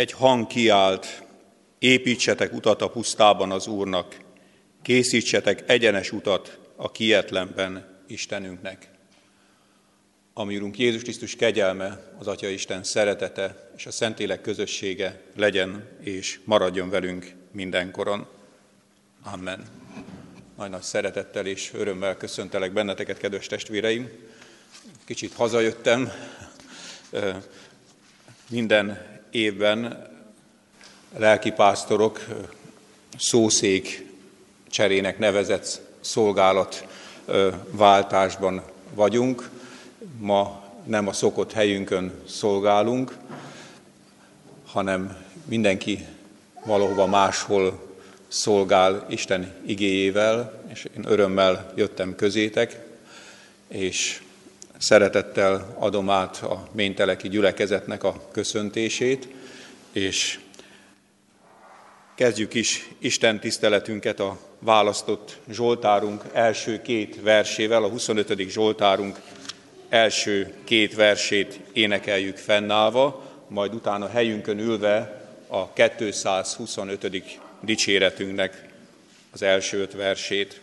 egy hang kiált, építsetek utat a pusztában az Úrnak, készítsetek egyenes utat a kietlenben Istenünknek. Ami Úrunk Jézus Krisztus kegyelme, az Atya Isten szeretete és a Szentlélek közössége legyen és maradjon velünk mindenkoron. Amen. Nagy-nagy szeretettel és örömmel köszöntelek benneteket, kedves testvéreim. Kicsit hazajöttem. Minden évben lelkipásztorok szószék cserének nevezett szolgálat váltásban vagyunk. Ma nem a szokott helyünkön szolgálunk, hanem mindenki valahova máshol szolgál Isten igéjével, és én örömmel jöttem közétek, és szeretettel adom át a ményteleki gyülekezetnek a köszöntését, és kezdjük is Isten tiszteletünket a választott Zsoltárunk első két versével, a 25. Zsoltárunk első két versét énekeljük fennállva, majd utána helyünkön ülve a 225. dicséretünknek az első öt versét.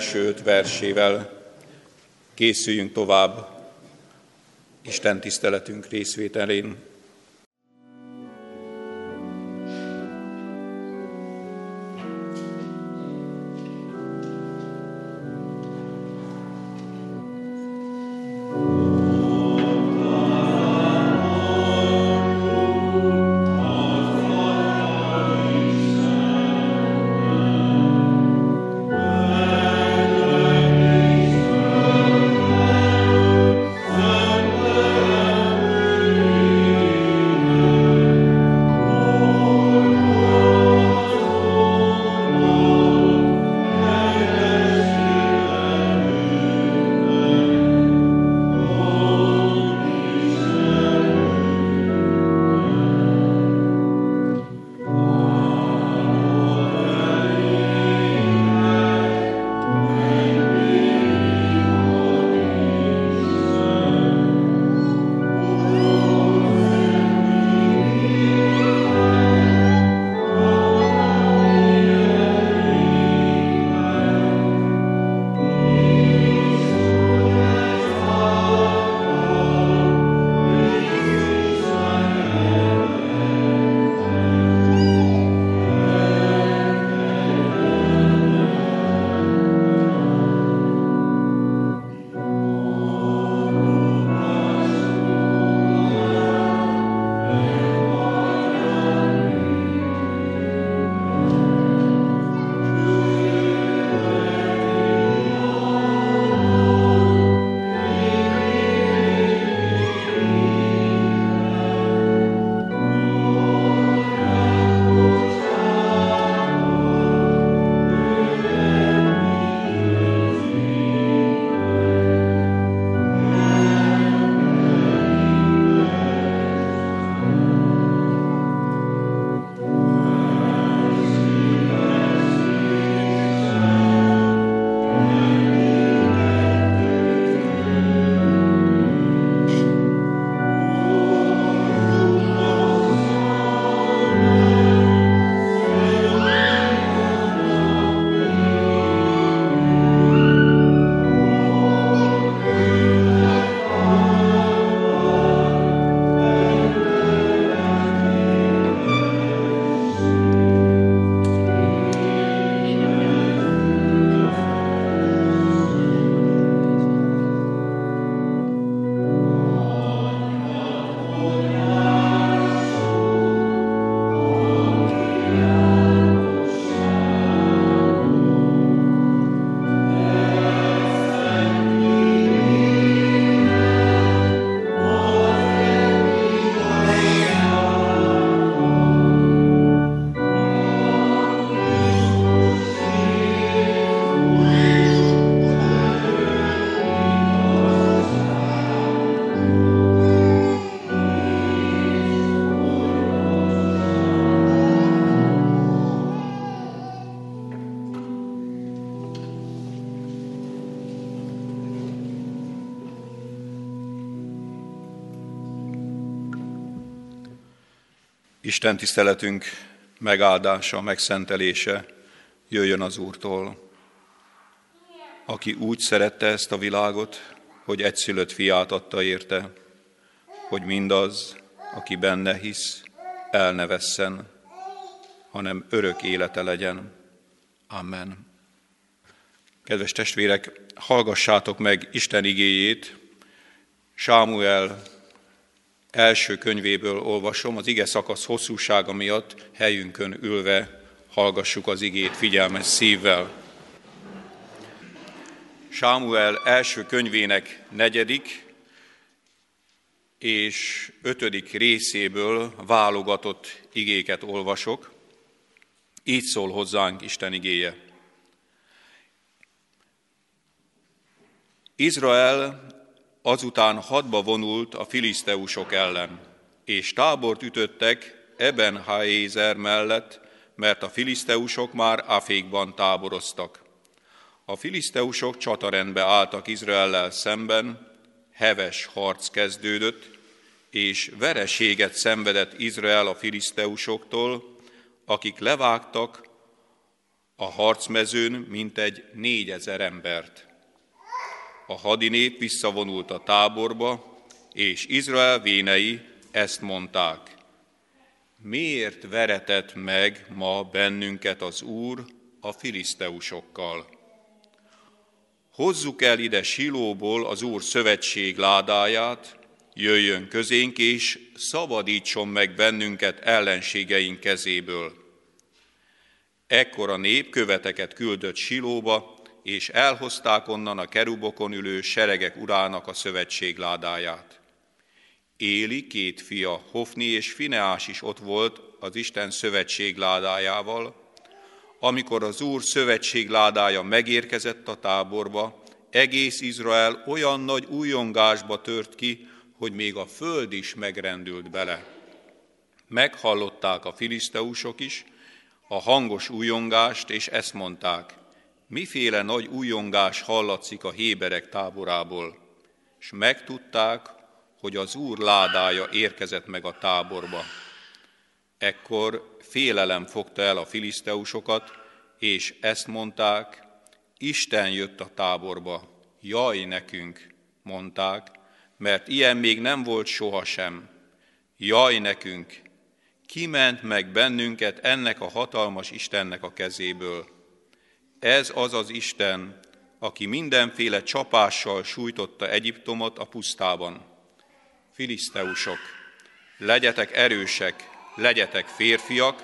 Első öt versével készüljünk tovább Isten tiszteletünk részvételén. Isten tiszteletünk megáldása, megszentelése jöjjön az Úrtól, aki úgy szerette ezt a világot, hogy egyszülött fiát adta érte, hogy mindaz, aki benne hisz, el ne vesszen, hanem örök élete legyen. Amen. Kedves testvérek, hallgassátok meg Isten igéjét, Sámuel első könyvéből olvasom, az ige szakasz hosszúsága miatt helyünkön ülve hallgassuk az igét figyelmes szívvel. Sámuel első könyvének negyedik és ötödik részéből válogatott igéket olvasok. Így szól hozzánk Isten igéje. Izrael azután hadba vonult a filiszteusok ellen, és tábort ütöttek Eben Haézer mellett, mert a filiszteusok már Afékban táboroztak. A filiszteusok csatarendbe álltak Izraellel szemben, heves harc kezdődött, és vereséget szenvedett Izrael a filiszteusoktól, akik levágtak a harcmezőn mintegy négyezer embert. A hadinép visszavonult a táborba, és Izrael vénei ezt mondták. Miért veretett meg ma bennünket az Úr a filiszteusokkal? Hozzuk el ide Silóból az Úr szövetség ládáját, jöjjön közénk, és szabadítson meg bennünket ellenségeink kezéből. Ekkor a nép követeket küldött Silóba, és elhozták onnan a kerubokon ülő seregek urának a szövetség ládáját. Éli két fia, Hofni és Fineás is ott volt az Isten szövetség ládájával, amikor az Úr szövetség ládája megérkezett a táborba, egész Izrael olyan nagy újongásba tört ki, hogy még a föld is megrendült bele. Meghallották a filiszteusok is a hangos újongást, és ezt mondták, miféle nagy újongás hallatszik a héberek táborából, és megtudták, hogy az Úr ládája érkezett meg a táborba. Ekkor félelem fogta el a filiszteusokat, és ezt mondták, Isten jött a táborba, jaj nekünk, mondták, mert ilyen még nem volt sohasem. Jaj nekünk, kiment meg bennünket ennek a hatalmas Istennek a kezéből. Ez az az Isten, aki mindenféle csapással sújtotta Egyiptomot a pusztában. Filiszteusok, legyetek erősek, legyetek férfiak,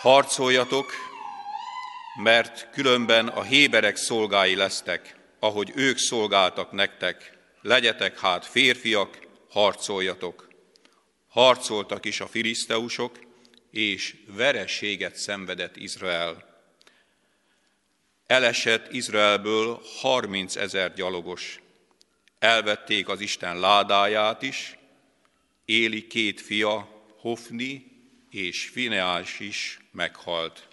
harcoljatok, mert különben a héberek szolgái lesztek, ahogy ők szolgáltak nektek. Legyetek hát férfiak, harcoljatok. Harcoltak is a filiszteusok, és vereséget szenvedett Izrael. Elesett Izraelből harminc ezer gyalogos. Elvették az Isten ládáját is, Éli két fia, Hofni és Fineás is meghalt.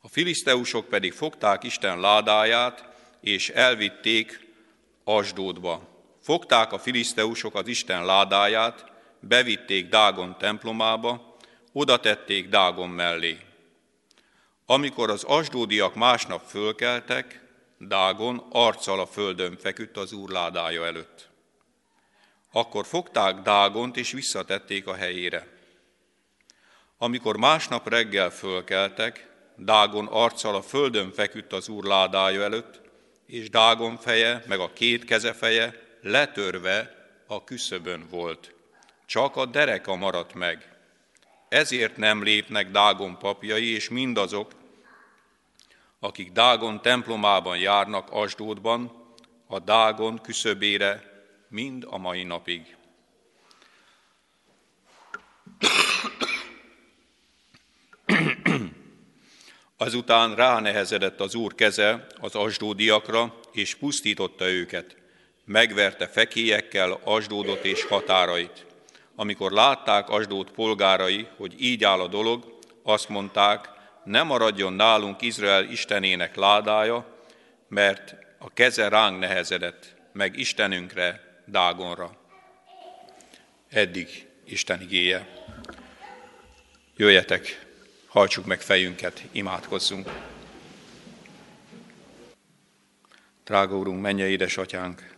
A filiszteusok pedig fogták Isten ládáját, és elvitték Asdódba. Fogták a filiszteusok az Isten ládáját, bevitték Dágon templomába, oda tették Dágon mellé. Amikor az asdódiak másnap fölkeltek, Dágon arccal a földön feküdt az úr ládája előtt. Akkor fogták Dágont és visszatették a helyére. Amikor másnap reggel fölkeltek, Dágon arccal a földön feküdt az úr ládája előtt, és Dágon feje, meg a két keze feje letörve a küszöbön volt. Csak a dereka maradt meg. Ezért nem lépnek Dágon papjai, és mindazok, akik Dágon templomában járnak Asdódban, a Dágon küszöbére mind a mai napig. Azután ránehezedett az úr keze az asdódiakra, és pusztította őket. Megverte fekélyekkel Asdódot és határait. Amikor látták Asdód polgárai, hogy így áll a dolog, azt mondták, ne maradjon nálunk Izrael Istenének ládája, mert a keze ránk nehezedett, meg Istenünkre, Dágonra. eddig Isten igéje. Jöjjetek, hajtsuk meg fejünket, imádkozzunk. Drága Úrunk, menje édesatyánk,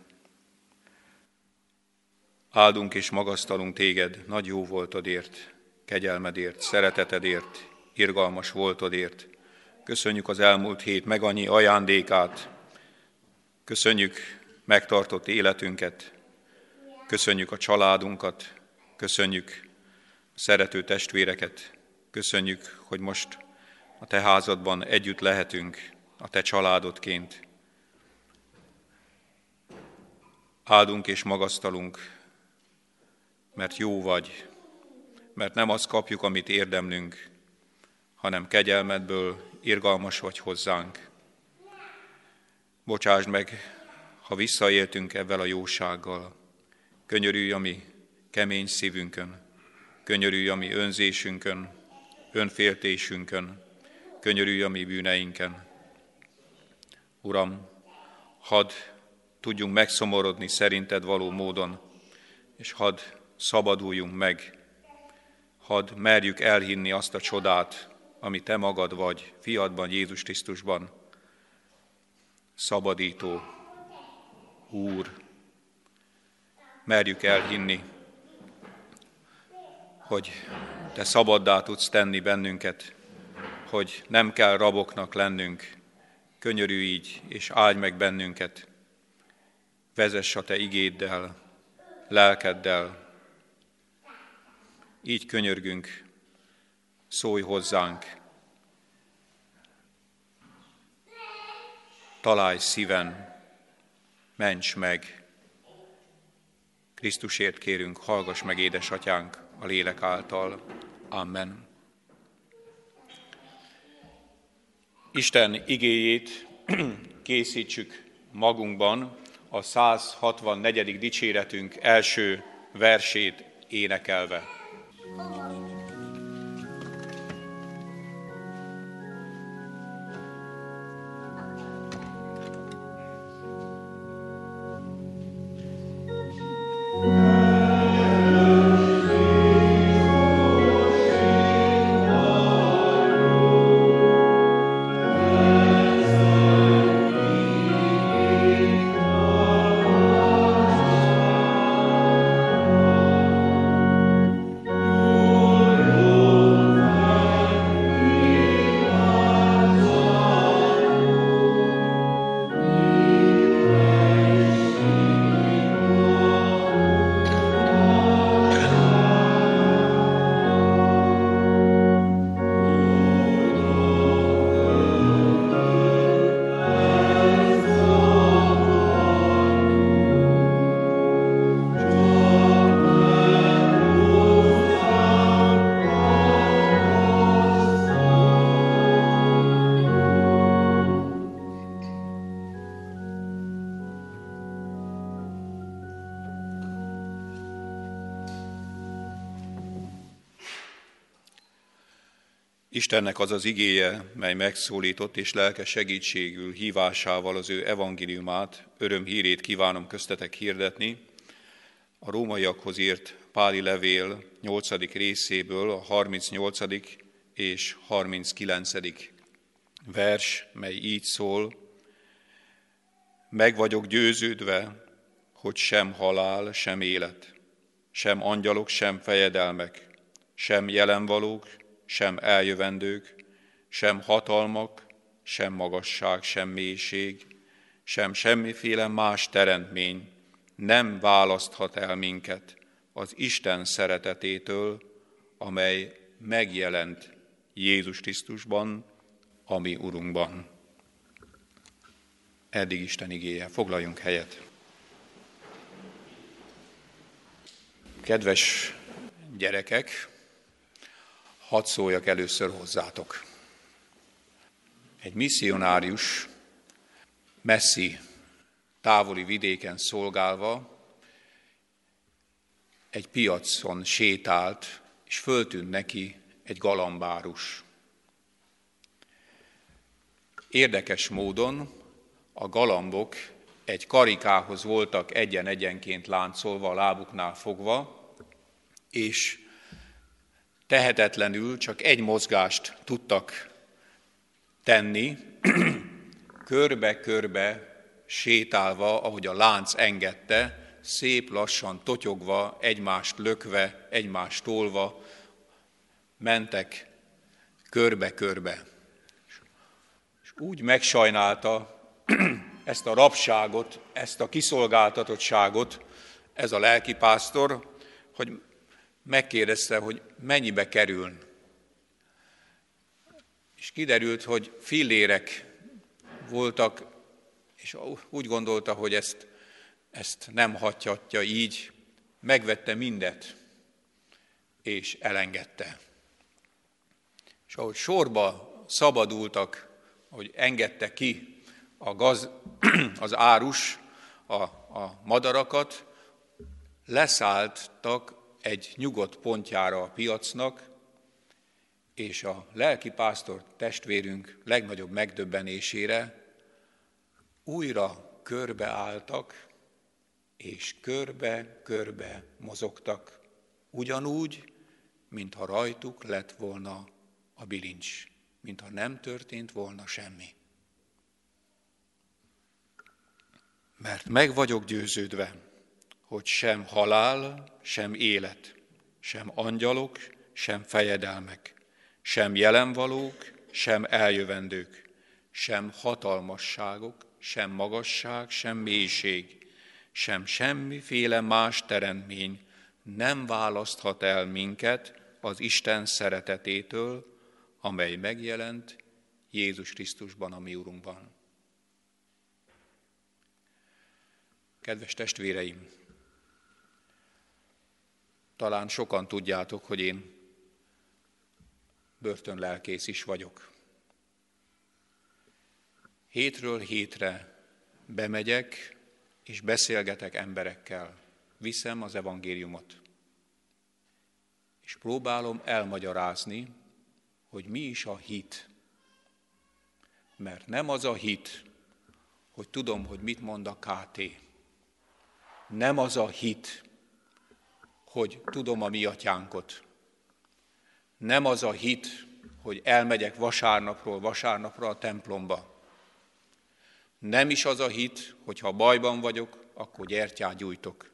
áldunk és magasztalunk téged nagy jó voltodért, kegyelmedért, szeretetedért, irgalmas voltodért. Köszönjük az elmúlt hét meg annyi ajándékát, köszönjük megtartott életünket, köszönjük a családunkat, köszönjük a szerető testvéreket, köszönjük, hogy most a te házadban együtt lehetünk, a te családodként. Áldunk és magasztalunk, mert jó vagy, mert nem azt kapjuk, amit érdemlünk, hanem kegyelmedből irgalmas vagy hozzánk. Bocsásd meg, ha visszaéltünk ebben a jósággal. Könyörülj a mi kemény szívünkön, könyörülj a mi önzésünkön, önféltésünkön, könyörülj a mi bűneinken. Uram, hadd tudjunk megszomorodni szerinted való módon, és hadd szabaduljunk meg, hadd merjük elhinni azt a csodát, ami Te magad vagy, fiadban, Jézus Krisztusban, szabadító, Úr. Merjük elhinni, hogy Te szabaddá tudsz tenni bennünket, hogy nem kell raboknak lennünk, könyörű így, és áldj meg bennünket. Vezess a Te igéddel, lelkeddel, így könyörgünk, szólj hozzánk. Találj szíven, ments meg. Krisztusért kérünk, hallgass meg, édesatyánk, a lélek által. Amen. Isten igéjét készítsük magunkban a 164. dicséretünk első versét énekelve. 哦 Istennek az az igéje, mely megszólított és lelke segítségül hívásával az ő evangéliumát, örömhírét kívánom köztetek hirdetni, a rómaiakhoz írt Páli levél 8. részéből a 38. és 39. vers, mely így szól, meg vagyok győződve, hogy sem halál, sem élet, sem angyalok, sem fejedelmek, sem jelenvalók, sem eljövendők, sem hatalmak, sem magasság, sem mélység, sem semmiféle más teremtmény nem választhat el minket az Isten szeretetétől, amely megjelent Jézus Krisztusban, a mi Urunkban. Eddig Isten igéje. Foglaljunk helyet. Kedves gyerekek, hadd szóljak először hozzátok. Egy misszionárius messzi, távoli vidéken szolgálva egy piacon sétált, és föltűnt neki egy galambárus. Érdekes módon a galambok egy karikához voltak egyen-egyenként láncolva, a lábuknál fogva, és tehetetlenül csak egy mozgást tudtak tenni, körbe-körbe sétálva, ahogy a lánc engedte, szép lassan totyogva, egymást lökve, egymást tolva, mentek körbe-körbe. És úgy megsajnálta ezt a rabságot, ezt a kiszolgáltatottságot ez a lelkipásztor, hogy megkérdezte, hogy mennyibe kerül. És kiderült, hogy fillérek voltak, és úgy gondolta, hogy ezt, ezt nem hagyhatja így, megvette mindet, és elengedte. És ahogy sorba szabadultak, hogy engedte ki a gaz, az árus a, a madarakat, leszálltak egy nyugodt pontjára a piacnak, és a lelki pásztor testvérünk legnagyobb megdöbbenésére újra körbeálltak, és körbe-körbe mozogtak, ugyanúgy, mintha rajtuk lett volna a bilincs, mintha nem történt volna semmi. Mert meg vagyok győződve, hogy sem halál, sem élet, sem angyalok, sem fejedelmek, sem jelenvalók, sem eljövendők, sem hatalmasságok, sem magasság, sem mélység, sem semmiféle más teremtmény nem választhat el minket az Isten szeretetétől, amely megjelent Jézus Krisztusban, a mi Urunkban. Kedves testvéreim, talán sokan tudjátok, hogy én börtönlelkész is vagyok. Hétről hétre bemegyek és beszélgetek emberekkel, viszem az evangéliumot. És próbálom elmagyarázni, hogy mi is a hit. Mert nem az a hit, hogy tudom, hogy mit mond a KT. Nem az a hit, hogy tudom a mi atyánkot. Nem az a hit, hogy elmegyek vasárnapról vasárnapra a templomba. Nem is az a hit, hogy ha bajban vagyok, akkor gyertyát gyújtok.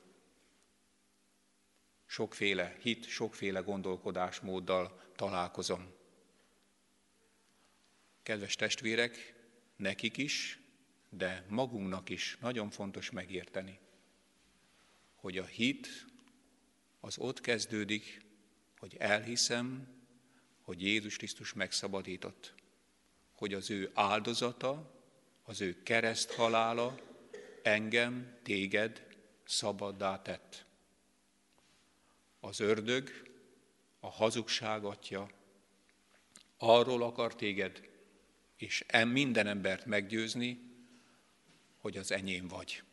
Sokféle hit, sokféle gondolkodásmóddal találkozom. Kedves testvérek, nekik is, de magunknak is nagyon fontos megérteni, hogy a hit az ott kezdődik, hogy elhiszem, hogy Jézus Krisztus megszabadított, hogy az ő áldozata, az ő kereszt halála engem, téged szabaddá tett. Az ördög, a hazugság atya arról akar téged és minden embert meggyőzni, hogy az enyém vagy.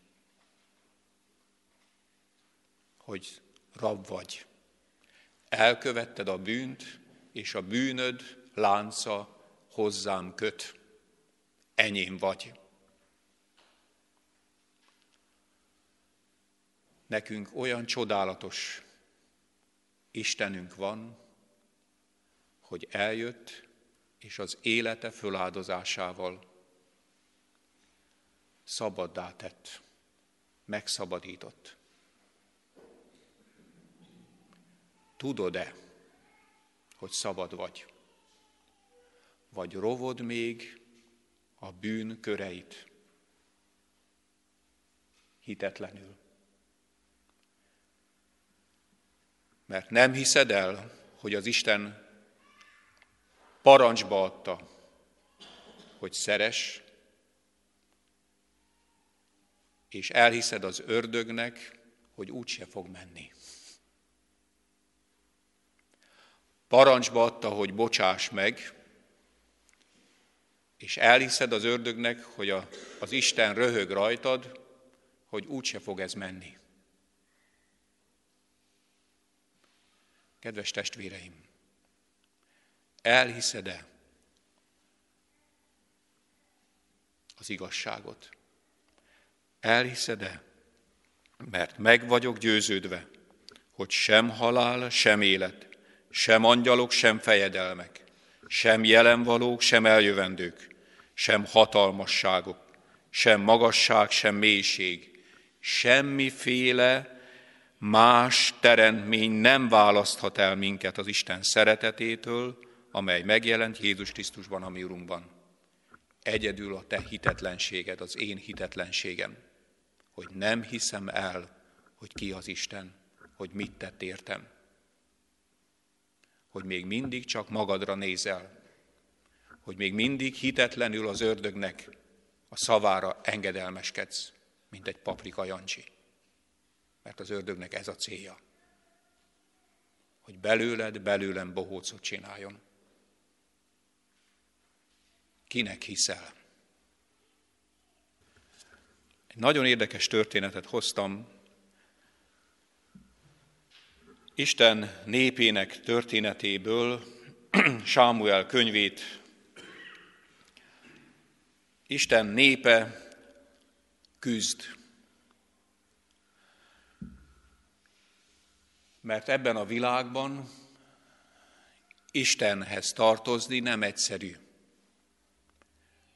Hogy rab vagy. Elkövetted a bűnt, és a bűnöd lánca hozzám köt. Enyém vagy. Nekünk olyan csodálatos Istenünk van, hogy eljött, és az élete föláldozásával szabaddá tett, megszabadított. Tudod-e, hogy szabad vagy? Vagy rovod még a bűn köreit? Hitetlenül. Mert nem hiszed el, hogy az Isten parancsba adta, hogy szeres, és elhiszed az ördögnek, hogy úgyse fog menni. Parancsba adta, hogy bocsáss meg, és elhiszed az ördögnek, hogy a, az Isten röhög rajtad, hogy úgyse fog ez menni. Kedves testvéreim, Elhiszed-e az igazságot? Elhiszed-e? Mert meg vagyok győződve, hogy sem halál, sem élet, sem angyalok, sem fejedelmek, sem jelenvalók, sem eljövendők, sem hatalmasságok, sem magasság, sem mélység, semmiféle más teremtmény nem választhat el minket az Isten szeretetétől, amely megjelent Jézus Krisztusban, a mi Urunkban. Egyedül a te hitetlenséged, az én hitetlenségem, hogy nem hiszem el, hogy ki az Isten, hogy mit tett értem. Hogy még mindig csak magadra nézel, hogy még mindig hitetlenül az ördögnek a szavára engedelmeskedsz, mint egy paprika Jancsi. Mert az ördögnek ez a célja, hogy belőled, belőlem bohócot csináljon. Kinek hiszel? Egy nagyon érdekes történetet hoztam Isten népének történetéből, Sámuel könyvét. Isten népe küzd. Mert ebben a világban Istenhez tartozni nem egyszerű.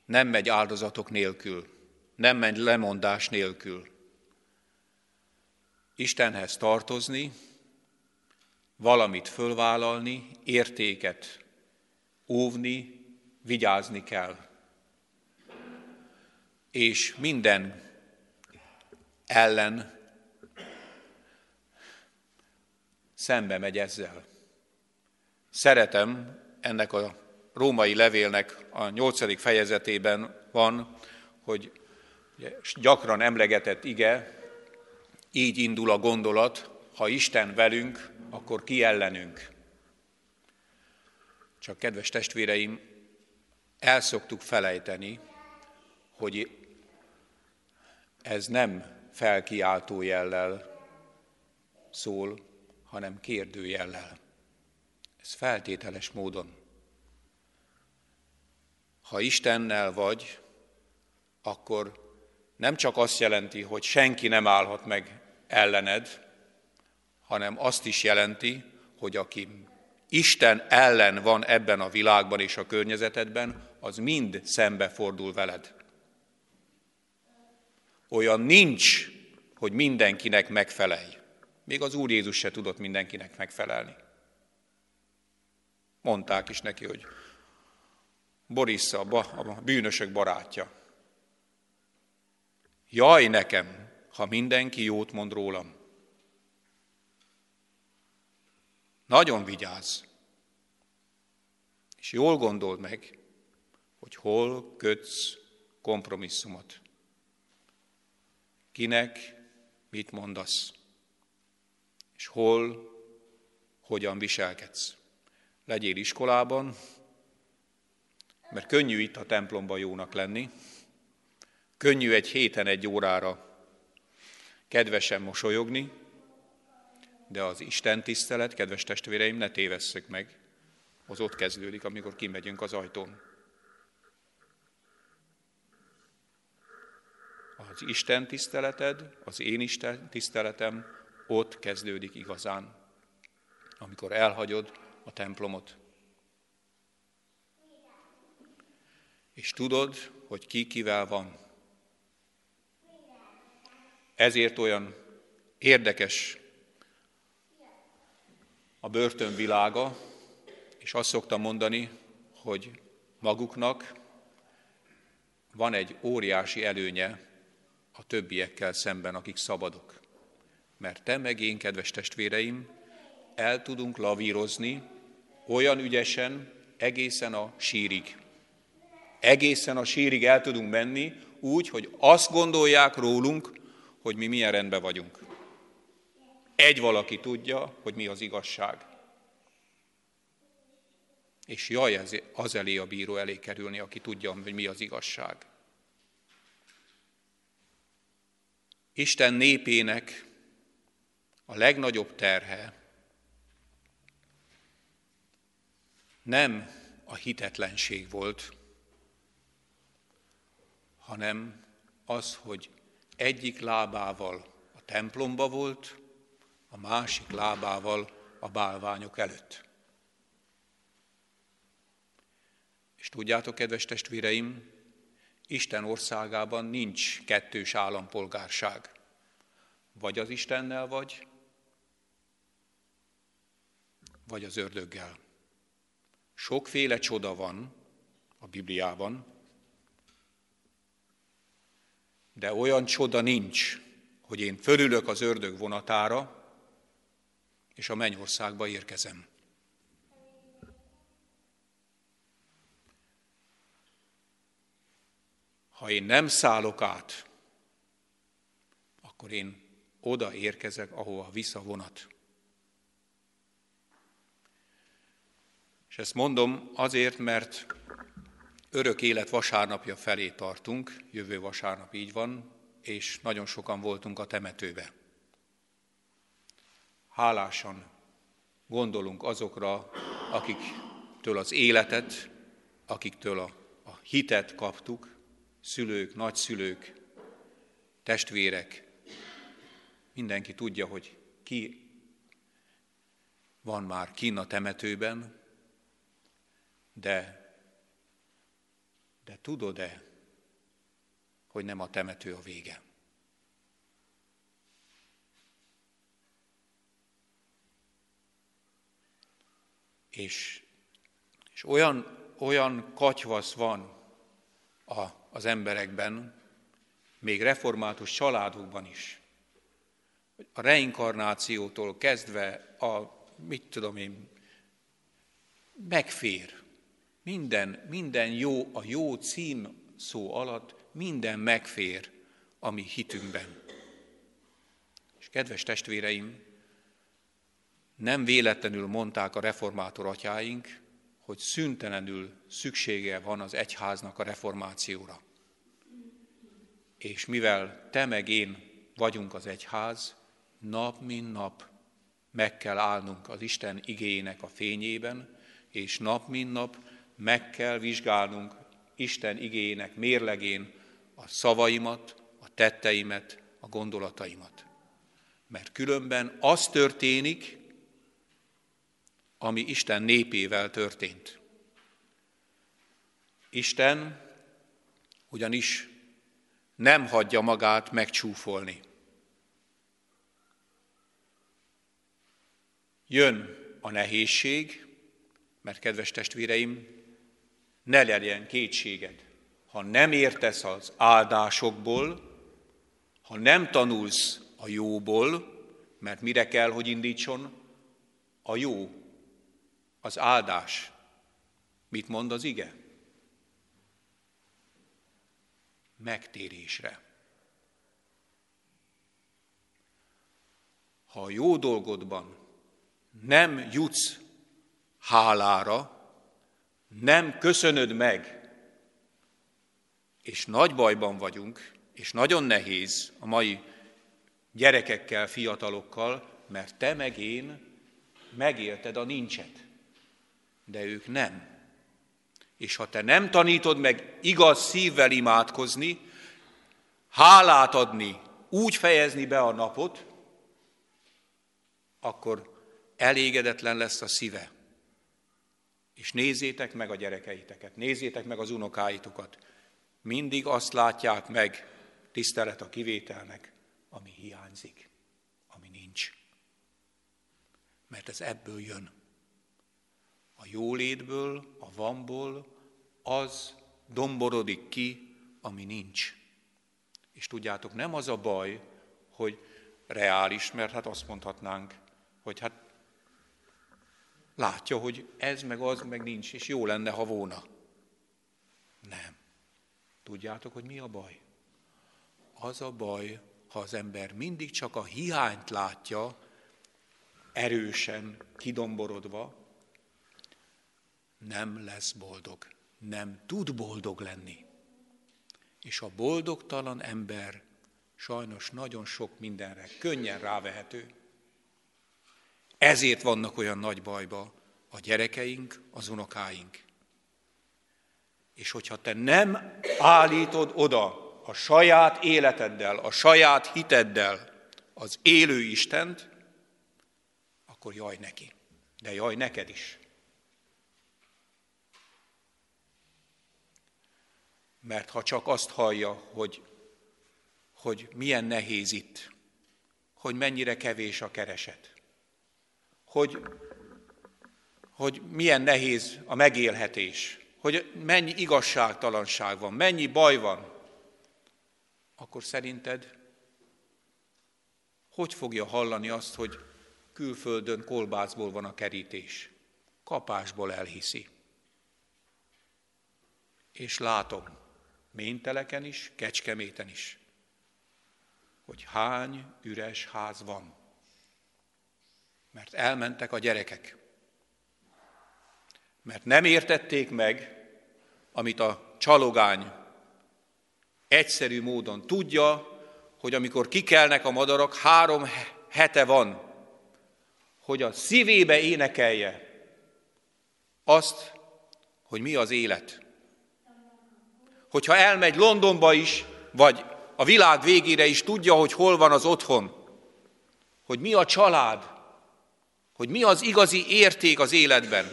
Nem megy áldozatok nélkül, nem megy lemondás nélkül. Istenhez tartozni, valamit fölvállalni, értéket óvni, vigyázni kell. És minden ellen szembe megy ezzel. Szeretem ennek a római levélnek a nyolcadik fejezetében van, hogy gyakran emlegetett ige, így indul a gondolat, ha Isten velünk, akkor ki ellenünk? Csak kedves testvéreim, el szoktuk felejteni, hogy ez nem felkiáltó jellel szól, hanem kérdőjellel. Ez feltételes módon. Ha Istennel vagy, akkor nem csak azt jelenti, hogy senki nem állhat meg ellened, hanem azt is jelenti, hogy aki Isten ellen van ebben a világban és a környezetedben, az mind szembe fordul veled. Olyan nincs, hogy mindenkinek megfelelj. Még az Úr Jézus se tudott mindenkinek megfelelni. Mondták is neki, hogy Boris a, a bűnösök barátja. Jaj nekem, ha mindenki jót mond rólam. Nagyon vigyázz, és jól gondold meg, hogy hol kötsz kompromisszumot. Kinek mit mondasz, és hol, hogyan viselkedsz. Legyél iskolában, mert könnyű itt a templomban jónak lenni, könnyű egy héten egy órára kedvesen mosolyogni, de az Isten tisztelet, kedves testvéreim, ne tévesszük meg, az ott kezdődik, amikor kimegyünk az ajtón. Az Isten tiszteleted, az én Isten tiszteletem ott kezdődik igazán, amikor elhagyod a templomot. És tudod, hogy ki kivel van. Ezért olyan érdekes a börtönvilága, és azt szoktam mondani, hogy maguknak van egy óriási előnye a többiekkel szemben, akik szabadok. Mert te meg én, kedves testvéreim, el tudunk lavírozni olyan ügyesen egészen a sírig. Egészen a sírig el tudunk menni, úgy, hogy azt gondolják rólunk, hogy mi milyen rendben vagyunk. Egy valaki tudja, hogy mi az igazság. És jaj, ez az elé a bíró elé kerülni, aki tudja, hogy mi az igazság. Isten népének a legnagyobb terhe nem a hitetlenség volt, hanem az, hogy egyik lábával a templomba volt, a másik lábával a bálványok előtt. És tudjátok, kedves testvéreim, Isten országában nincs kettős állampolgárság. Vagy az Istennel vagy, vagy az ördöggel. Sokféle csoda van a Bibliában, de olyan csoda nincs, hogy én fölülök az ördög vonatára, és a mennyországba érkezem. Ha én nem szállok át, akkor én oda érkezek, ahova visz a vonat. És ezt mondom azért, mert örök élet vasárnapja felé tartunk, jövő vasárnap így van, és nagyon sokan voltunk a temetőbe. Hálásan gondolunk azokra, akiktől az életet, akiktől a, a hitet kaptuk, szülők, nagyszülők, testvérek, mindenki tudja, hogy ki van már kín a temetőben, de, de tudod-e, hogy nem a temető a vége? És, és olyan, olyan katyvasz van a, az emberekben, még református családokban is, a reinkarnációtól kezdve a, mit tudom én, megfér. Minden, minden jó, a jó cím szó alatt minden megfér a mi hitünkben. És kedves testvéreim, nem véletlenül mondták a reformátor atyáink, hogy szüntelenül szüksége van az egyháznak a reformációra. És mivel te meg én vagyunk az egyház, nap mint nap meg kell állnunk az Isten igényének a fényében, és nap mint nap meg kell vizsgálnunk Isten igényének mérlegén a szavaimat, a tetteimet, a gondolataimat. Mert különben az történik, ami Isten népével történt. Isten ugyanis nem hagyja magát megcsúfolni. Jön a nehézség, mert kedves testvéreim, ne legyen kétséged. Ha nem értesz az áldásokból, ha nem tanulsz a jóból, mert mire kell, hogy indítson? A jó az áldás. Mit mond az ige? Megtérésre. Ha a jó dolgodban nem jutsz hálára, nem köszönöd meg, és nagy bajban vagyunk, és nagyon nehéz a mai gyerekekkel, fiatalokkal, mert te meg én megélted a nincset de ők nem. És ha te nem tanítod meg igaz szívvel imádkozni, hálát adni, úgy fejezni be a napot, akkor elégedetlen lesz a szíve. És nézzétek meg a gyerekeiteket, nézzétek meg az unokáitokat. Mindig azt látják meg, tisztelet a kivételnek, ami hiányzik, ami nincs. Mert ez ebből jön a jólétből, a vanból az domborodik ki, ami nincs. És tudjátok, nem az a baj, hogy reális, mert hát azt mondhatnánk, hogy hát látja, hogy ez meg az meg nincs, és jó lenne, ha volna. Nem. Tudjátok, hogy mi a baj? Az a baj, ha az ember mindig csak a hiányt látja, erősen kidomborodva, nem lesz boldog, nem tud boldog lenni. És a boldogtalan ember sajnos nagyon sok mindenre könnyen rávehető. Ezért vannak olyan nagy bajba a gyerekeink, az unokáink. És hogyha te nem állítod oda a saját életeddel, a saját hiteddel az élő Istent, akkor jaj neki. De jaj neked is. Mert ha csak azt hallja, hogy, hogy milyen nehéz itt, hogy mennyire kevés a kereset, hogy, hogy milyen nehéz a megélhetés, hogy mennyi igazságtalanság van, mennyi baj van, akkor szerinted hogy fogja hallani azt, hogy külföldön kolbászból van a kerítés? Kapásból elhiszi. És látom, ménteleken is, kecskeméten is, hogy hány üres ház van. Mert elmentek a gyerekek. Mert nem értették meg, amit a csalogány egyszerű módon tudja, hogy amikor kikelnek a madarak, három hete van, hogy a szívébe énekelje azt, hogy mi az élet. Hogyha elmegy Londonba is, vagy a világ végére is tudja, hogy hol van az otthon, hogy mi a család, hogy mi az igazi érték az életben.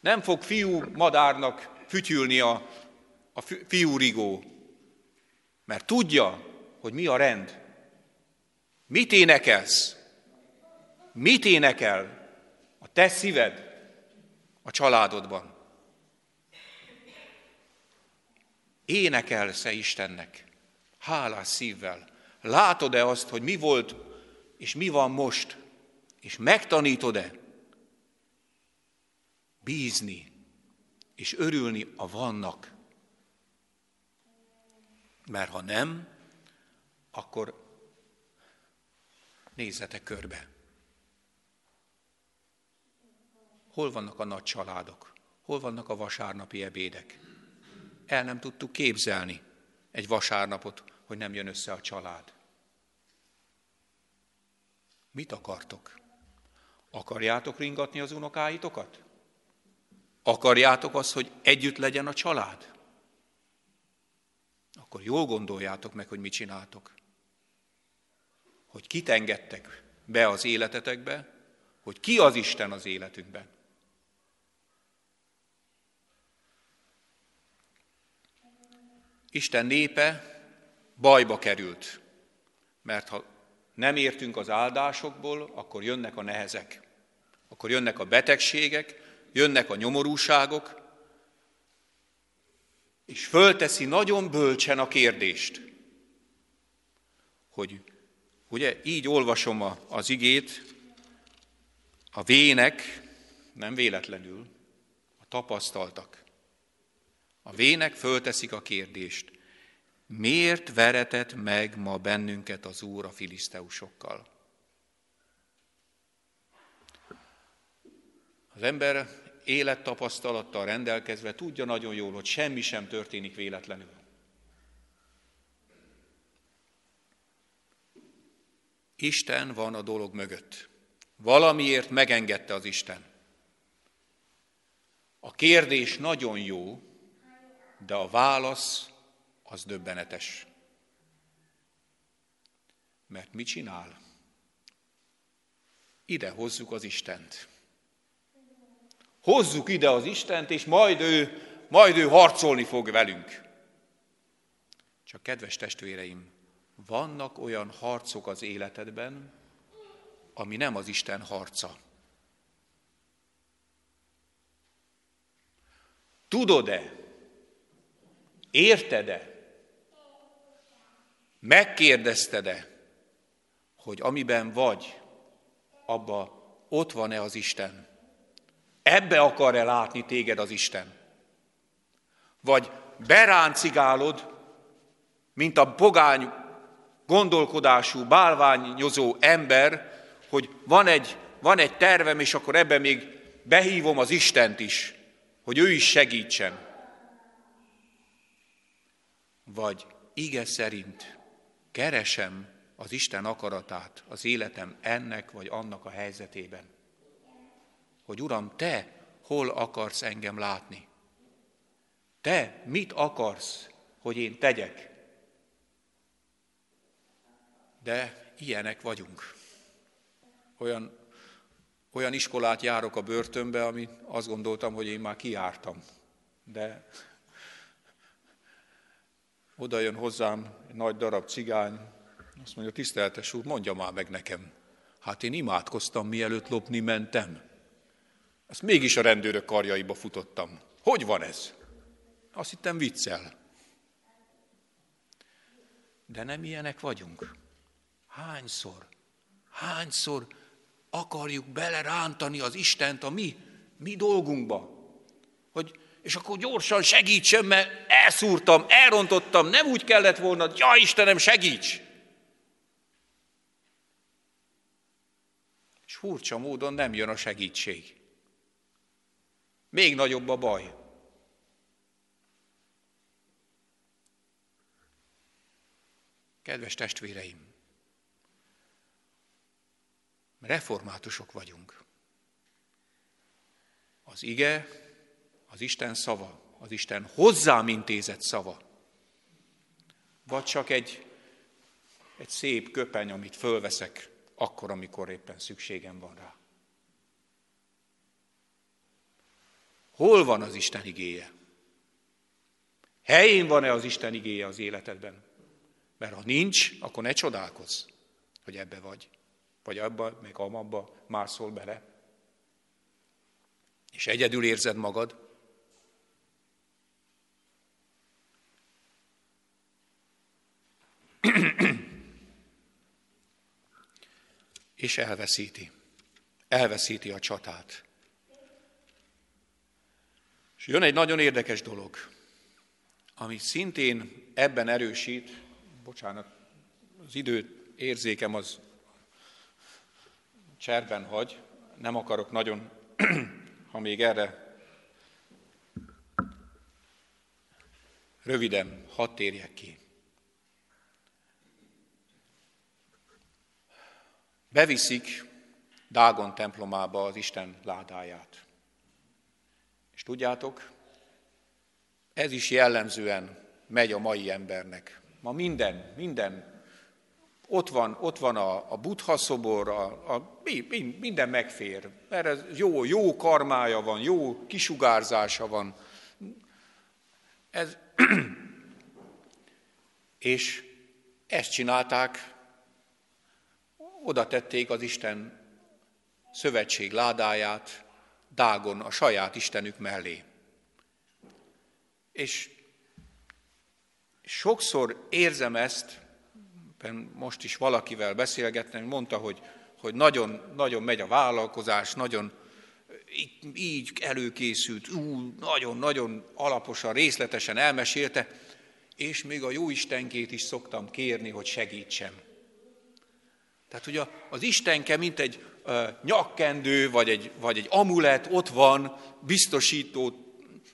Nem fog fiú madárnak fütyülni a, a fiúrigó, mert tudja, hogy mi a rend. Mit énekelsz? Mit énekel a te szíved a családodban? Énekelsz-e Istennek? Hálás szívvel. Látod-e azt, hogy mi volt és mi van most? És megtanítod-e bízni és örülni a vannak? Mert ha nem, akkor nézzetek körbe. Hol vannak a nagy családok? Hol vannak a vasárnapi ebédek? El nem tudtuk képzelni egy vasárnapot, hogy nem jön össze a család. Mit akartok? Akarjátok ringatni az unokáitokat? Akarjátok azt, hogy együtt legyen a család? Akkor jól gondoljátok meg, hogy mit csináltok. Hogy kit engedtek be az életetekbe, hogy ki az Isten az életünkben. Isten népe bajba került, mert ha nem értünk az áldásokból, akkor jönnek a nehezek, akkor jönnek a betegségek, jönnek a nyomorúságok, és fölteszi nagyon bölcsen a kérdést, hogy ugye így olvasom a, az igét, a vének nem véletlenül, a tapasztaltak. A vének fölteszik a kérdést, miért veretett meg ma bennünket az Úr a filiszteusokkal? Az ember élettapasztalattal rendelkezve tudja nagyon jól, hogy semmi sem történik véletlenül. Isten van a dolog mögött. Valamiért megengedte az Isten. A kérdés nagyon jó, de a válasz az döbbenetes. Mert mit csinál? Ide hozzuk az Istent. Hozzuk ide az Istent, és majd ő, majd ő harcolni fog velünk. Csak kedves testvéreim, vannak olyan harcok az életedben, ami nem az Isten harca. Tudod-e, Érted-e? Megkérdezted-e, hogy amiben vagy, abba ott van-e az Isten? Ebbe akar-e látni téged az Isten? Vagy beráncigálod, mint a pogány gondolkodású, bálványozó ember, hogy van egy, van egy tervem, és akkor ebbe még behívom az Istent is, hogy ő is segítsen vagy ige szerint keresem az Isten akaratát az életem ennek vagy annak a helyzetében. Hogy Uram, Te hol akarsz engem látni? Te mit akarsz, hogy én tegyek? De ilyenek vagyunk. Olyan olyan iskolát járok a börtönbe, ami azt gondoltam, hogy én már kiártam. De oda jön hozzám egy nagy darab cigány, azt mondja, tiszteltes úr, mondja már meg nekem. Hát én imádkoztam, mielőtt lopni mentem. Ezt mégis a rendőrök karjaiba futottam. Hogy van ez? Azt hittem viccel. De nem ilyenek vagyunk. Hányszor, hányszor akarjuk belerántani az Istent a mi, mi dolgunkba. Hogy, és akkor gyorsan segítsen, mert elszúrtam, elrontottam, nem úgy kellett volna, ja Istenem, segíts! És furcsa módon nem jön a segítség. Még nagyobb a baj. Kedves testvéreim, reformátusok vagyunk. Az ige, az Isten szava, az Isten hozzám intézett szava, vagy csak egy, egy szép köpeny, amit fölveszek akkor, amikor éppen szükségem van rá. Hol van az Isten igéje? Helyén van-e az Isten igéje az életedben? Mert ha nincs, akkor ne csodálkozz, hogy ebbe vagy. Vagy abba, meg amabba mászol bele. És egyedül érzed magad. És elveszíti. Elveszíti a csatát. És jön egy nagyon érdekes dolog, ami szintén ebben erősít, bocsánat, az idő érzékem az cserben hagy, nem akarok nagyon, ha még erre röviden hadd térjek ki. Beviszik Dágon templomába az Isten ládáját. És tudjátok, ez is jellemzően megy a mai embernek. Ma minden, minden, ott van, ott van a, a buddha szobor, a, a, minden megfér. Erre jó, jó karmája van, jó kisugárzása van. Ez, és ezt csinálták, oda tették az Isten szövetség ládáját, Dágon a saját Istenük mellé. És sokszor érzem ezt, most is valakivel beszélgettem, mondta, hogy, hogy nagyon, nagyon megy a vállalkozás, nagyon így előkészült, nagyon-nagyon alaposan, részletesen elmesélte, és még a jó Istenkét is szoktam kérni, hogy segítsem. Tehát ugye az Istenke, mint egy nyakkendő, vagy egy, vagy egy amulet ott van, biztosító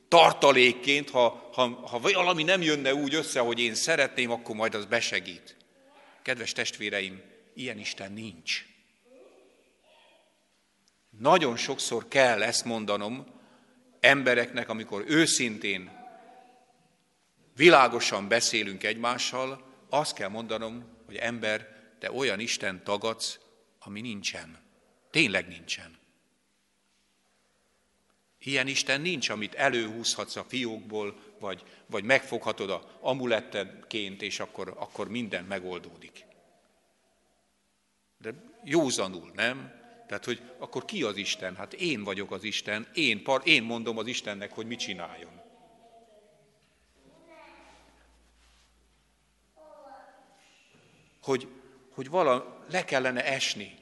tartalékként, ha, ha, ha valami nem jönne úgy össze, hogy én szeretném, akkor majd az besegít. Kedves testvéreim, ilyen Isten nincs. Nagyon sokszor kell ezt mondanom embereknek, amikor őszintén, világosan beszélünk egymással, azt kell mondanom, hogy ember, te olyan Isten tagadsz, ami nincsen. Tényleg nincsen. Ilyen Isten nincs, amit előhúzhatsz a fiókból, vagy, vagy megfoghatod a amulettedként, és akkor, akkor minden megoldódik. De józanul, nem? Tehát, hogy akkor ki az Isten? Hát én vagyok az Isten, én, par, én mondom az Istennek, hogy mit csináljon. Hogy, hogy vala le kellene esni.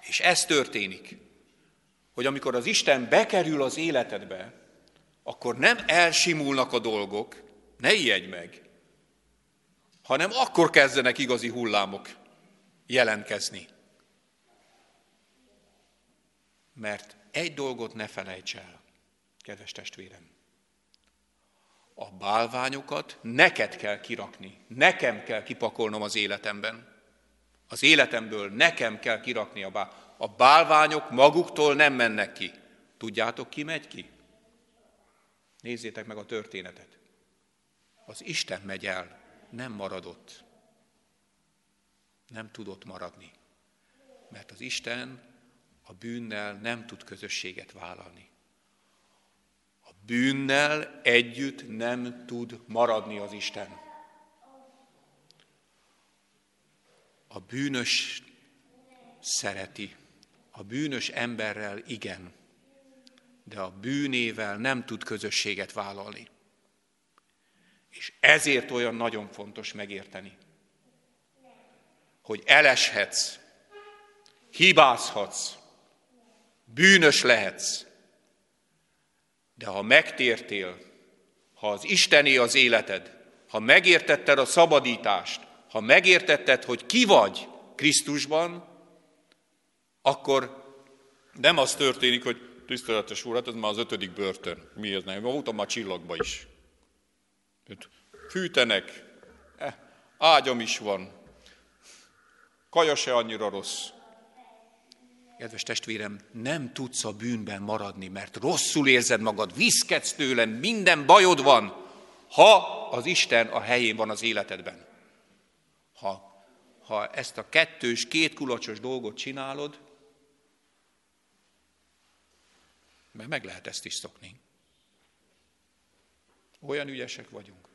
És ez történik hogy amikor az Isten bekerül az életedbe, akkor nem elsimulnak a dolgok, ne ijedj meg, hanem akkor kezdenek igazi hullámok jelentkezni. Mert egy dolgot ne felejts el, kedves testvérem. A bálványokat neked kell kirakni, nekem kell kipakolnom az életemben. Az életemből nekem kell kirakni a bálványokat a bálványok maguktól nem mennek ki. Tudjátok, ki megy ki? Nézzétek meg a történetet. Az Isten megy el, nem maradott. Nem tudott maradni. Mert az Isten a bűnnel nem tud közösséget vállalni. Bűnnel együtt nem tud maradni az Isten. A bűnös szereti, a bűnös emberrel igen, de a bűnével nem tud közösséget vállalni. És ezért olyan nagyon fontos megérteni, hogy eleshetsz, hibázhatsz, bűnös lehetsz, de ha megtértél, ha az Istené az életed, ha megértetted a szabadítást, ha megértetted, hogy ki vagy Krisztusban, akkor nem az történik, hogy tiszteletes úr, hát ez már az ötödik börtön. Mi ez nem? Voltam már csillagba is. Fűtenek, eh, ágyam is van, kaja se annyira rossz. Kedves testvérem, nem tudsz a bűnben maradni, mert rosszul érzed magad, viszkedsz tőle, minden bajod van, ha az Isten a helyén van az életedben. Ha, ha ezt a kettős, két kulacsos dolgot csinálod, mert meg lehet ezt is szokni. Olyan ügyesek vagyunk,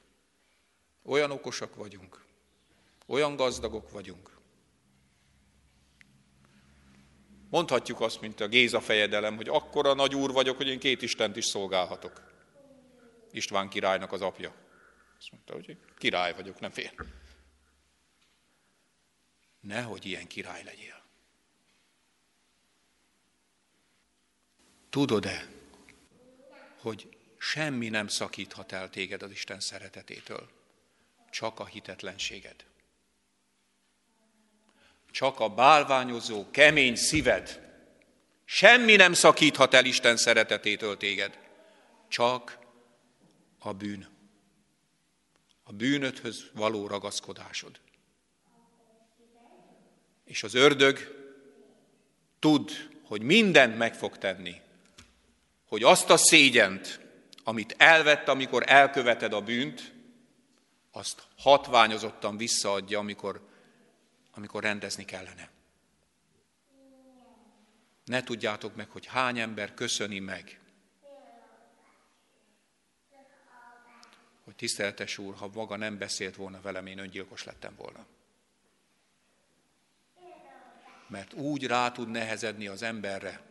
olyan okosak vagyunk, olyan gazdagok vagyunk, Mondhatjuk azt, mint a Géza fejedelem, hogy akkora nagy úr vagyok, hogy én két Istent is szolgálhatok. István királynak az apja. Azt mondta, hogy király vagyok, nem fél. Nehogy ilyen király legyél. Tudod-e, hogy semmi nem szakíthat el téged az Isten szeretetétől, csak a hitetlenséged csak a bálványozó, kemény szíved. Semmi nem szakíthat el Isten szeretetétől téged, csak a bűn. A bűnöthöz való ragaszkodásod. És az ördög tud, hogy mindent meg fog tenni, hogy azt a szégyent, amit elvett, amikor elköveted a bűnt, azt hatványozottan visszaadja, amikor amikor rendezni kellene. Ne tudjátok meg, hogy hány ember köszöni meg, hogy tiszteletes úr, ha maga nem beszélt volna velem, én öngyilkos lettem volna. Mert úgy rá tud nehezedni az emberre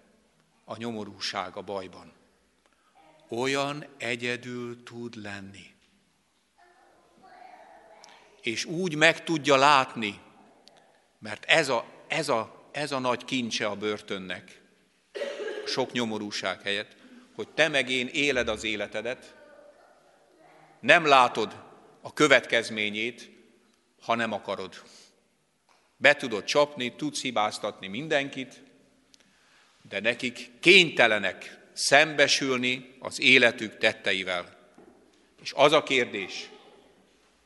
a nyomorúság a bajban. Olyan egyedül tud lenni. És úgy meg tudja látni, mert ez a, ez a, ez a nagy kincse a börtönnek, sok nyomorúság helyett, hogy te meg én éled az életedet, nem látod a következményét, ha nem akarod. Be tudod csapni, tudsz hibáztatni mindenkit, de nekik kénytelenek szembesülni az életük tetteivel. És az a kérdés,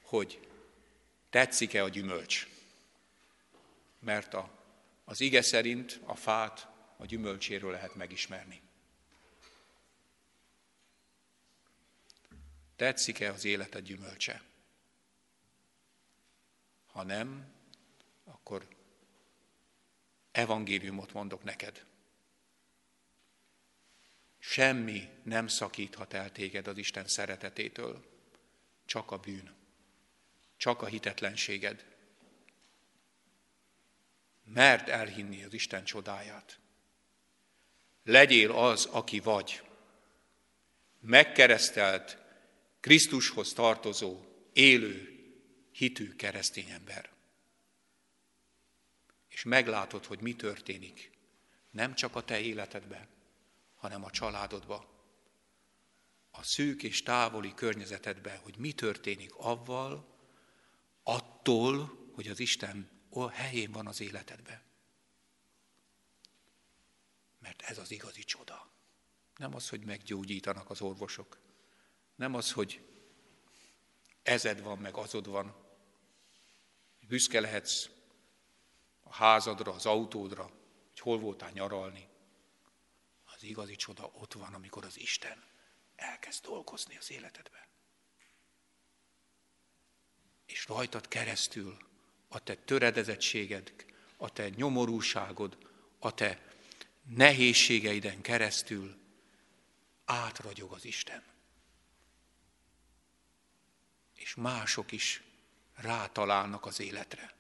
hogy tetszik-e a gyümölcs? Mert a, az ige szerint a fát a gyümölcséről lehet megismerni. Tetszik-e az életed gyümölcse? Ha nem, akkor evangéliumot mondok neked. Semmi nem szakíthat el téged az Isten szeretetétől, csak a bűn, csak a hitetlenséged, mert elhinni az Isten csodáját. Legyél az, aki vagy. Megkeresztelt, Krisztushoz tartozó, élő, hitű keresztény ember. És meglátod, hogy mi történik. Nem csak a te életedben, hanem a családodban. A szűk és távoli környezetedben, hogy mi történik avval, attól, hogy az Isten hol helyén van az életedben. Mert ez az igazi csoda. Nem az, hogy meggyógyítanak az orvosok. Nem az, hogy ezed van, meg azod van. Büszke lehetsz a házadra, az autódra, hogy hol voltál nyaralni. Az igazi csoda ott van, amikor az Isten elkezd dolgozni az életedbe. És rajtad keresztül a te töredezettséged, a te nyomorúságod, a te nehézségeiden keresztül átragyog az Isten. És mások is rátalálnak az életre.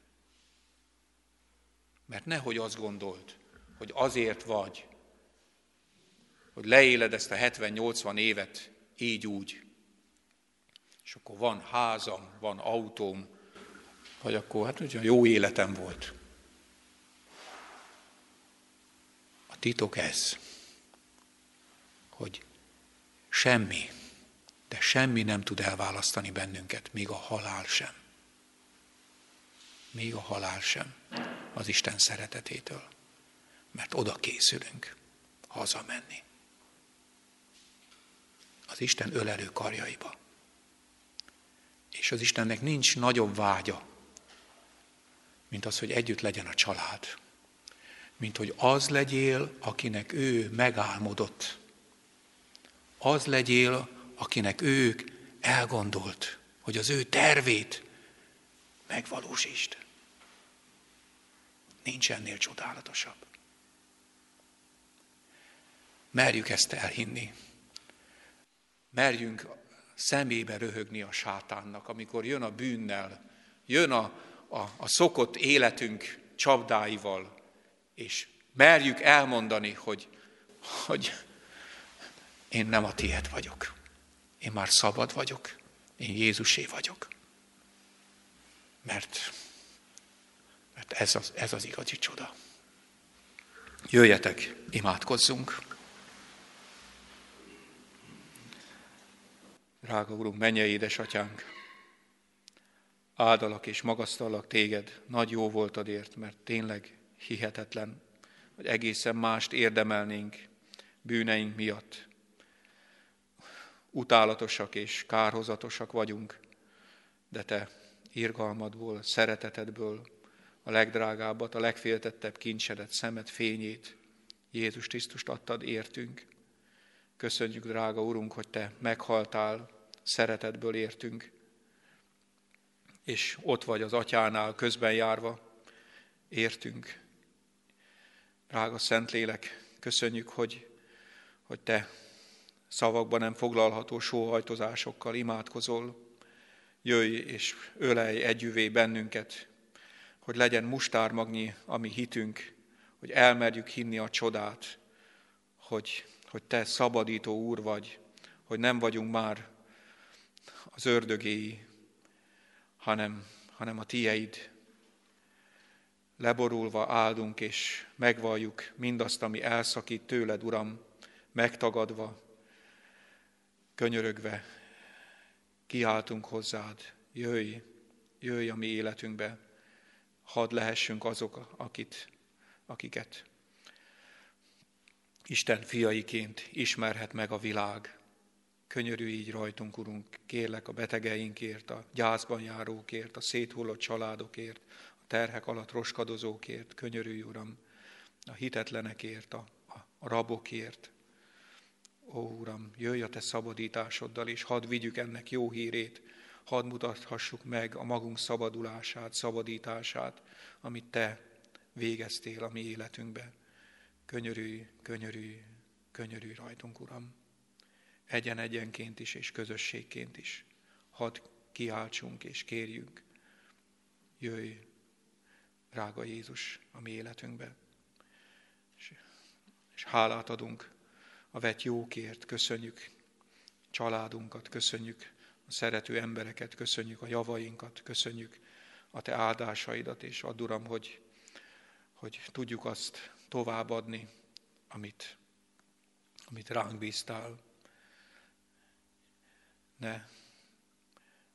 Mert nehogy azt gondolt, hogy azért vagy, hogy leéled ezt a 70-80 évet így úgy, és akkor van házam, van autóm, vagy akkor hát ugye jó életem volt. A titok ez, hogy semmi, de semmi nem tud elválasztani bennünket, még a halál sem. Még a halál sem az Isten szeretetétől. Mert oda készülünk hazamenni. Az Isten ölelő karjaiba. És az Istennek nincs nagyobb vágya, mint az, hogy együtt legyen a család. Mint hogy az legyél, akinek ő megálmodott. Az legyél, akinek ők elgondolt, hogy az ő tervét megvalósítsd. Nincs ennél csodálatosabb. Merjük ezt elhinni. Merjünk szemébe röhögni a sátánnak, amikor jön a bűnnel, jön a, a, a szokott életünk csapdáival, és merjük elmondani, hogy, hogy én nem a tiéd vagyok. Én már szabad vagyok. Én Jézusé vagyok. Mert, mert ez, az, ez az igazi csoda. Jöjjetek, imádkozzunk! Drága Urunk, mennyei édesatyánk, áldalak és magasztallak téged, nagy jó voltadért, mert tényleg hihetetlen, hogy egészen mást érdemelnénk bűneink miatt. Utálatosak és kárhozatosak vagyunk, de te irgalmadból, szeretetedből a legdrágábbat, a legféltettebb kincsedet, szemet, fényét, Jézus Krisztust adtad értünk. Köszönjük, drága Urunk, hogy Te meghaltál, szeretetből értünk, és ott vagy az Atyánál közben járva, értünk. Drága Szentlélek, köszönjük, hogy, hogy Te szavakban nem foglalható sóhajtozásokkal imádkozol. Jöjj és ölej együvé bennünket, hogy legyen mustármagnyi a mi hitünk, hogy elmerjük hinni a csodát, hogy hogy Te szabadító Úr vagy, hogy nem vagyunk már az ördögéi, hanem, hanem a Tieid. Leborulva áldunk és megvalljuk mindazt, ami elszakít tőled, Uram, megtagadva, könyörögve, kiáltunk hozzád, jöjj, jöjj a mi életünkbe, hadd lehessünk azok, akit, akiket Isten fiaiként ismerhet meg a világ. Könyörű így rajtunk, Urunk, kérlek a betegeinkért, a gyászban járókért, a széthullott családokért, a terhek alatt roskadozókért, könyörű, Uram, a hitetlenekért, a, a, rabokért. Ó, Uram, jöjj a Te szabadításoddal, és hadd vigyük ennek jó hírét, hadd mutathassuk meg a magunk szabadulását, szabadítását, amit Te végeztél a mi életünkben. Könyörű, könyörű, könyörű rajtunk, Uram. Egyen-egyenként is és közösségként is. Hadd kiáltsunk és kérjünk. Jöjj, drága Jézus, a mi életünkbe. És, és hálát adunk a vet jókért, köszönjük családunkat, köszönjük a szerető embereket, köszönjük a javainkat, köszönjük a Te áldásaidat, és add Uram, hogy, hogy tudjuk azt továbbadni, amit, amit ránk bíztál. Ne,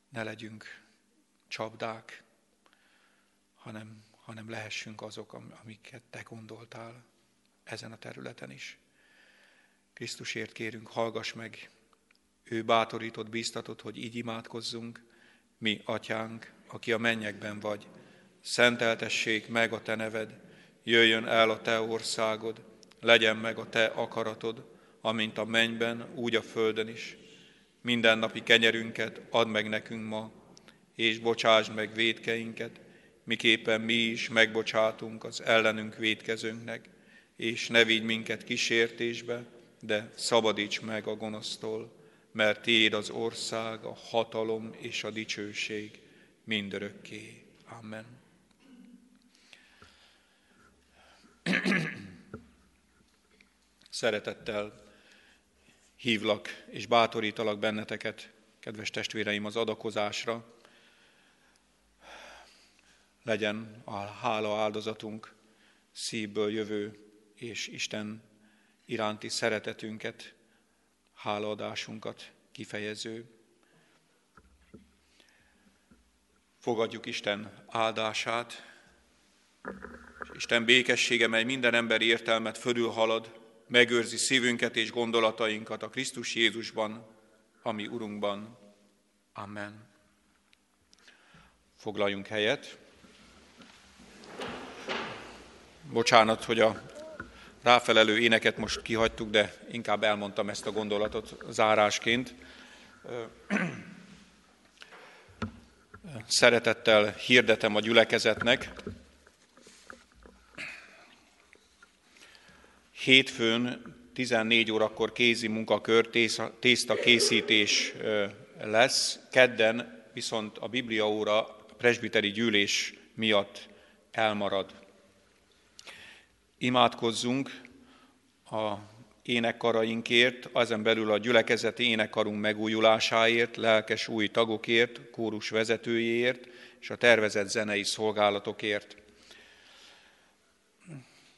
ne legyünk csapdák, hanem, hanem lehessünk azok, amiket te gondoltál ezen a területen is. Krisztusért kérünk, hallgass meg, ő bátorított, bíztatott, hogy így imádkozzunk, mi, atyánk, aki a mennyekben vagy, szenteltessék meg a te neved, jöjjön el a te országod, legyen meg a te akaratod, amint a mennyben, úgy a földön is. Mindennapi kenyerünket add meg nekünk ma, és bocsásd meg védkeinket, miképpen mi is megbocsátunk az ellenünk védkezőnknek, és ne vigy minket kísértésbe, de szabadíts meg a gonosztól, mert Tiéd az ország, a hatalom és a dicsőség mindörökké. Amen. Szeretettel hívlak és bátorítalak benneteket, kedves testvéreim, az adakozásra. Legyen a hála áldozatunk szívből jövő és Isten iránti szeretetünket, hálaadásunkat kifejező. Fogadjuk Isten áldását, és Isten békessége, mely minden emberi értelmet fölülhalad, megőrzi szívünket és gondolatainkat a Krisztus Jézusban, ami Urunkban. Amen. Foglaljunk helyet. Bocsánat, hogy a ráfelelő éneket most kihagytuk, de inkább elmondtam ezt a gondolatot zárásként. Szeretettel hirdetem a gyülekezetnek. Hétfőn 14 órakor kézi munkakör, tészta készítés lesz, kedden viszont a Biblia óra presbiteri gyűlés miatt elmarad imádkozzunk a énekkarainkért, ezen belül a gyülekezeti énekkarunk megújulásáért, lelkes új tagokért, kórus vezetőjéért és a tervezett zenei szolgálatokért.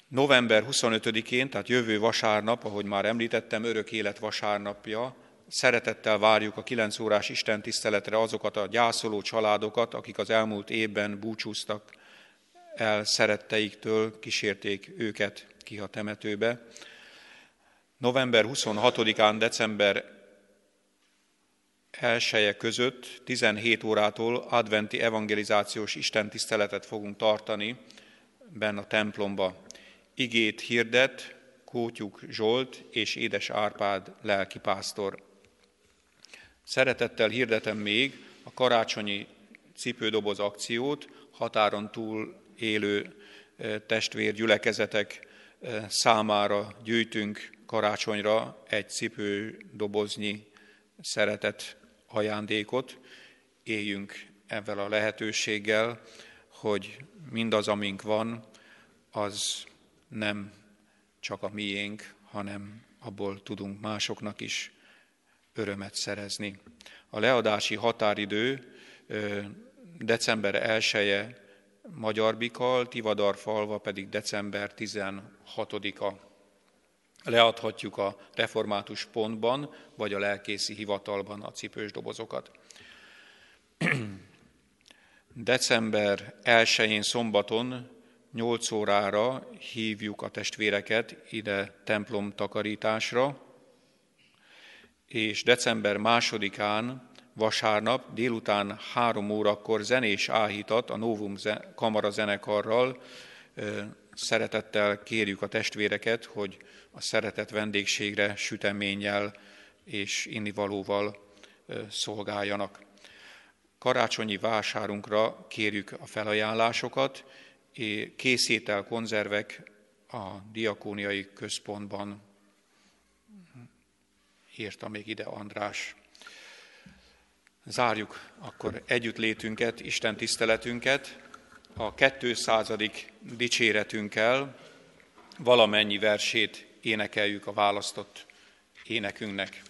November 25-én, tehát jövő vasárnap, ahogy már említettem, örök élet vasárnapja, szeretettel várjuk a 9 órás istentiszteletre azokat a gyászoló családokat, akik az elmúlt évben búcsúztak el szeretteiktől, kísérték őket ki a temetőbe. November 26-án, december 1 között 17 órától adventi evangelizációs istentiszteletet fogunk tartani benne a templomba. Igét hirdet Kótyuk Zsolt és Édes Árpád lelkipásztor. Szeretettel hirdetem még a karácsonyi cipődoboz akciót, határon túl élő testvérgyülekezetek számára gyűjtünk karácsonyra egy cipődoboznyi szeretet ajándékot. Éljünk ezzel a lehetőséggel, hogy mindaz, amink van, az nem csak a miénk, hanem abból tudunk másoknak is örömet szerezni. A leadási határidő december 1 -e Magyar Bikal, Tivadar falva pedig december 16-a. Leadhatjuk a református pontban, vagy a lelkészi hivatalban a cipős dobozokat. december 1-én szombaton 8 órára hívjuk a testvéreket ide templom takarításra, és december másodikán vasárnap délután három órakor zenés áhítat a Novum Kamara zenekarral. Szeretettel kérjük a testvéreket, hogy a szeretett vendégségre süteménnyel és innivalóval szolgáljanak. Karácsonyi vásárunkra kérjük a felajánlásokat, készétel konzervek a diakóniai központban írta még ide András. Zárjuk akkor együttlétünket, Isten tiszteletünket a 200. dicséretünkkel, valamennyi versét énekeljük a választott énekünknek.